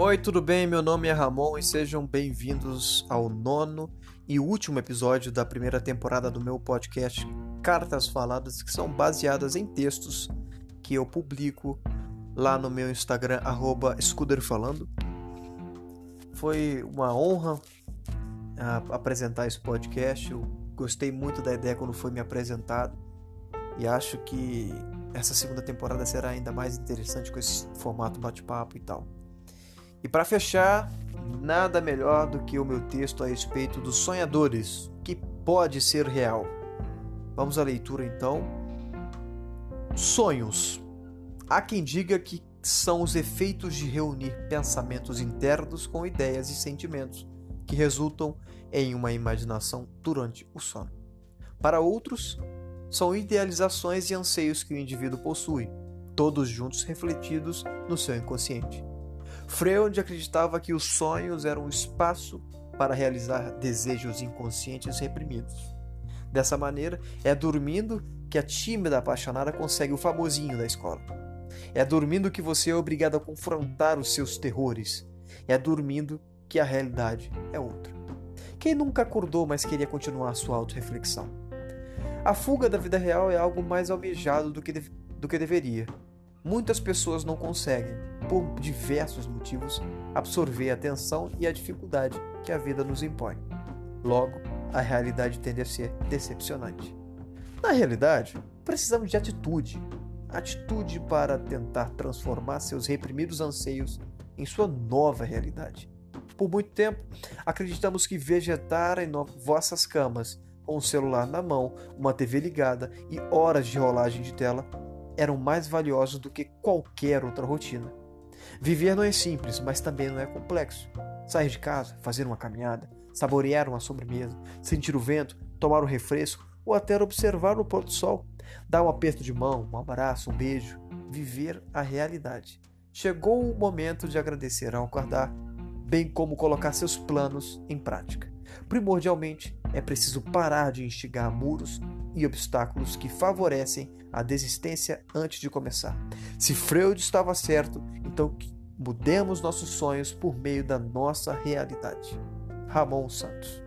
Oi, tudo bem? Meu nome é Ramon e sejam bem-vindos ao nono e último episódio da primeira temporada do meu podcast Cartas Faladas, que são baseadas em textos que eu publico lá no meu Instagram, @scuderfalando. Foi uma honra uh, apresentar esse podcast. Eu gostei muito da ideia quando foi me apresentado e acho que essa segunda temporada será ainda mais interessante com esse formato bate-papo e tal. E para fechar, nada melhor do que o meu texto a respeito dos sonhadores, que pode ser real. Vamos à leitura então. Sonhos. Há quem diga que são os efeitos de reunir pensamentos internos com ideias e sentimentos que resultam em uma imaginação durante o sono. Para outros, são idealizações e anseios que o indivíduo possui, todos juntos refletidos no seu inconsciente. Freud acreditava que os sonhos eram um espaço para realizar desejos inconscientes reprimidos. Dessa maneira, é dormindo que a tímida apaixonada consegue o famosinho da escola. É dormindo que você é obrigado a confrontar os seus terrores. É dormindo que a realidade é outra. Quem nunca acordou, mas queria continuar sua autorreflexão? A fuga da vida real é algo mais almejado do que, do que deveria. Muitas pessoas não conseguem, por diversos motivos, absorver a tensão e a dificuldade que a vida nos impõe. Logo, a realidade tende a ser decepcionante. Na realidade, precisamos de atitude. Atitude para tentar transformar seus reprimidos anseios em sua nova realidade. Por muito tempo, acreditamos que vegetar em vossas camas, com o celular na mão, uma TV ligada e horas de rolagem de tela eram mais valiosos do que qualquer outra rotina. Viver não é simples, mas também não é complexo. Sair de casa, fazer uma caminhada, saborear uma sobremesa, sentir o vento, tomar um refresco ou até observar o pôr do sol, dar um aperto de mão, um abraço, um beijo, viver a realidade. Chegou o momento de agradecer ao acordar, bem como colocar seus planos em prática. Primordialmente, é preciso parar de instigar muros e obstáculos que favorecem a desistência antes de começar. Se Freud estava certo, então mudemos nossos sonhos por meio da nossa realidade. Ramon Santos